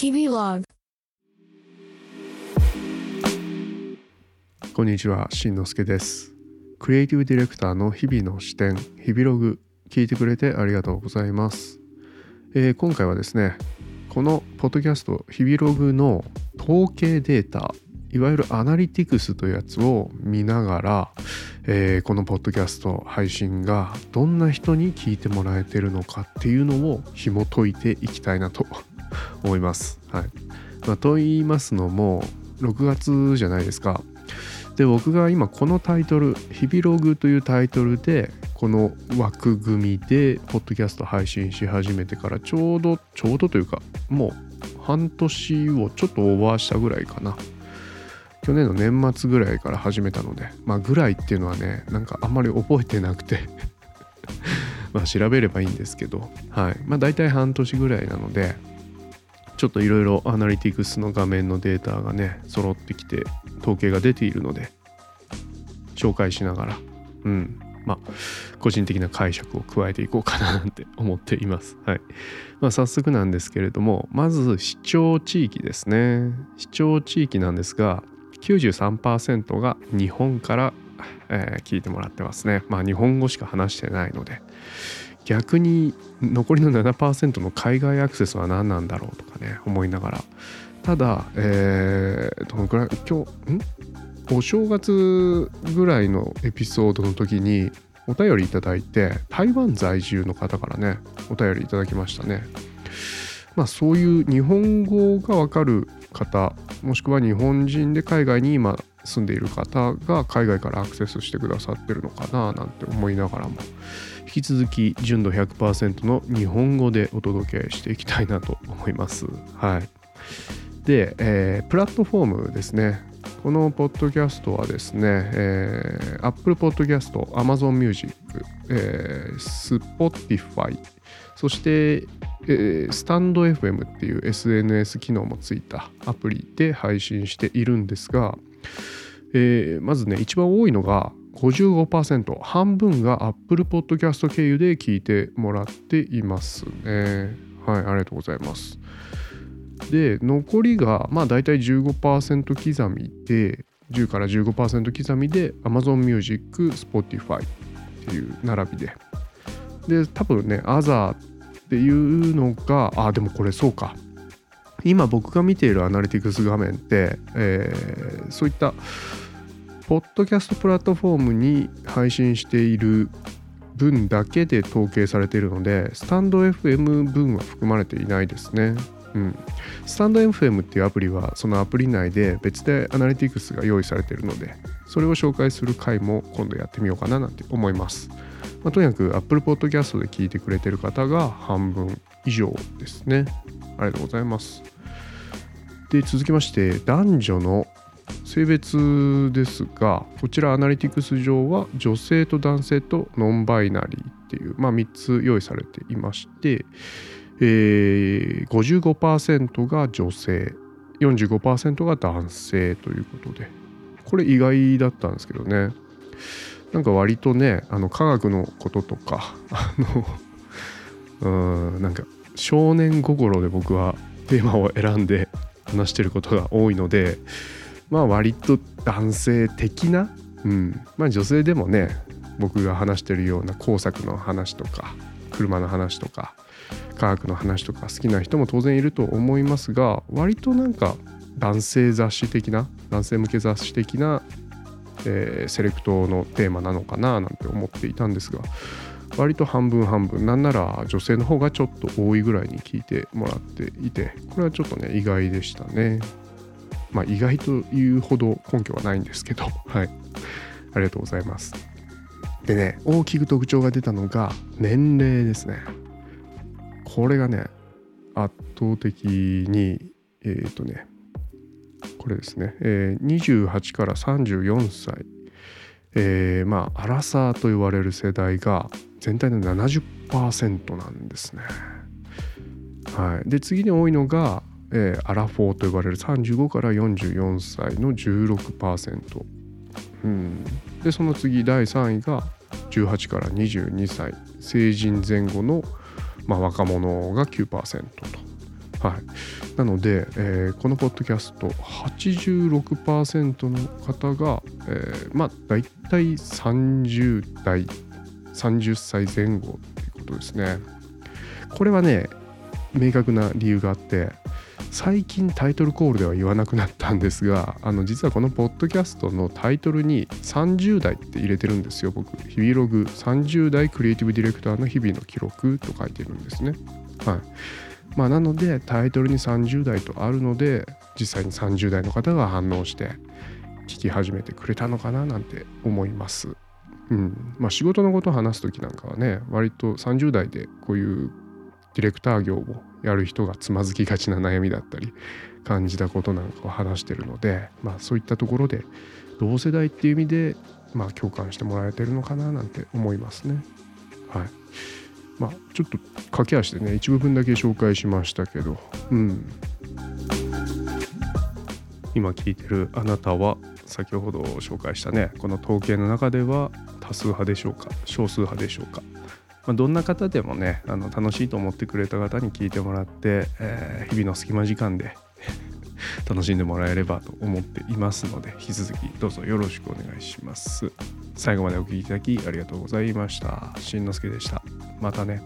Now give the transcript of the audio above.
日々ログこんにちは、しんのすけです。クリエイティブディレクターの日々の視点、日々ログ、聞いてくれてありがとうございます。えー今回はですね、このポッドキャスト、日々ログの統計データ、いわゆるアナリティクスというやつを見ながら、えーこのポッドキャスト配信がどんな人に聞いてもらえてるのかっていうのを紐解いていきたいなと思います。はい。まあ、と言いますのも6月じゃないですか。で僕が今このタイトル「日々ログ」というタイトルでこの枠組みでポッドキャスト配信し始めてからちょうどちょうどというかもう半年をちょっとオーバーしたぐらいかな。去年の年末ぐらいから始めたのでまあぐらいっていうのはねなんかあんまり覚えてなくて。まあ調べればいいんですけど。はい。まあ大体半年ぐらいなのでちょっといろいろアナリティクスの画面のデータがね揃ってきて統計が出ているので紹介しながらうん。まあ個人的な解釈を加えていこうかななんて思っています。はい。まあ早速なんですけれどもまず視聴地域ですね。視聴地域なんですが93%が日本から、えー聞いてもらってますね。まあ日本語しか話してないので。逆に残りの7%の海外アクセスは何なんだろうとかね思いながら。ただえー、どのくらい今日ん？お正月ぐらいのエピソードの時にお便りいただいて台湾在住の方からねお便りいただきましたね。まあそういう日本語がわかる方もしくは日本人で海外に今住んでいる方が海外からアクセスしてくださってるのかななんて思いながらも引き続き純度100%の日本語でお届けしていきたいなと思います。はい、で、えープラットフォームですね。このポッドキャストはですね、えー Apple Podcast、Amazon Music、えー Spotify、そして、えースタンド FM っていう SNS 機能もついたアプリで配信しているんですが、えーまずね一番多いのが55%半分が Apple Podcast 経由で聞いてもらっていますね。はいありがとうございます。で残りがまあ大体15%刻みで10から15%刻みで Amazon Music、Spotify っていう並びで。で多分ね Other っていうのがあでもこれそうか。今僕が見ているアナリティクス画面って、えーそういったポッドキャストプラットフォームに配信している分だけで統計されているのでスタンド FM 分は含まれていないですね。うん、スタンド FM っていうアプリはそのアプリ内で別でアナリティクスが用意されているのでそれを紹介する回も今度やってみようかななんて思います。まあ、とにかく Apple Podcast で聞いてくれてる方が半分以上ですね。ありがとうございます。で続きまして男女の性別ですがこちらアナリティクス上は女性と男性とノンバイナリーっていう、まあ、3つ用意されていまして、えー、55%が女性45%が男性ということでこれ意外だったんですけどね。なんか割とねあの科学のこととかあのうんなんか少年心で僕はテーマを選んで話してることが多いのでまあ割と男性的な、うん、まあ女性でもね僕が話してるような工作の話とか車の話とか科学の話とか好きな人も当然いると思いますが割となんか男性雑誌的な男性向け雑誌的な、えーセレクトのテーマなのかななんて思っていたんですが割と半分半分。なんなら女性の方がちょっと多いぐらいに聞いてもらっていて。これはちょっとね意外でしたね。まあ意外というほど根拠はないんですけど。はい。ありがとうございます。でね大きく特徴が出たのが年齢ですね。これがね圧倒的にえっ、とねこれですね、えー28から34歳。えーまあアラサーと言われる世代が全体の70%なんですね。はい、で次に多いのが、えーアラフォーと呼ばれる35から44歳の16%、うん、でその次第3位が18から22歳。成人前後の、まあ、若者が9%と。はい、なので、えー、このポッドキャスト86%の方が、えー、まあ大体30代30歳前後っていうことですね。これはね明確な理由があって最近タイトルコールでは言わなくなったんですがあの実はこのポッドキャストのタイトルに30代って入れてるんですよ僕。日々ログ30代クリエイティブディレクターの日々の記録と書いてるんですね。はい。まあなのでタイトルに30代とあるので実際に30代の方が反応して聞き始めてくれたのかななんて思います。うん。まあ仕事のことを話す時なんかはね割と30代でこういうディレクター業をやる人がつまずきがちな悩みだったり感じたことなんかを話してるので、まあ、そういったところで同世代っていう意味で、まあ、共感してもらえてるのかななんて思いますね。はい。まあ、ちょっと駆け足でね一部分だけ紹介しましたけど、うん、今聞いてるあなたは先ほど紹介したねこの統計の中では多数派でしょうか少数派でしょうか。まあ、どんな方でもねあの楽しいと思ってくれた方に聞いてもらって、えー、日々の隙間時間で 楽しんでもらえればと思っていますので引き続きどうぞよろしくお願いします。最後までお聴きいただきありがとうございました。しんのすけでした。またね。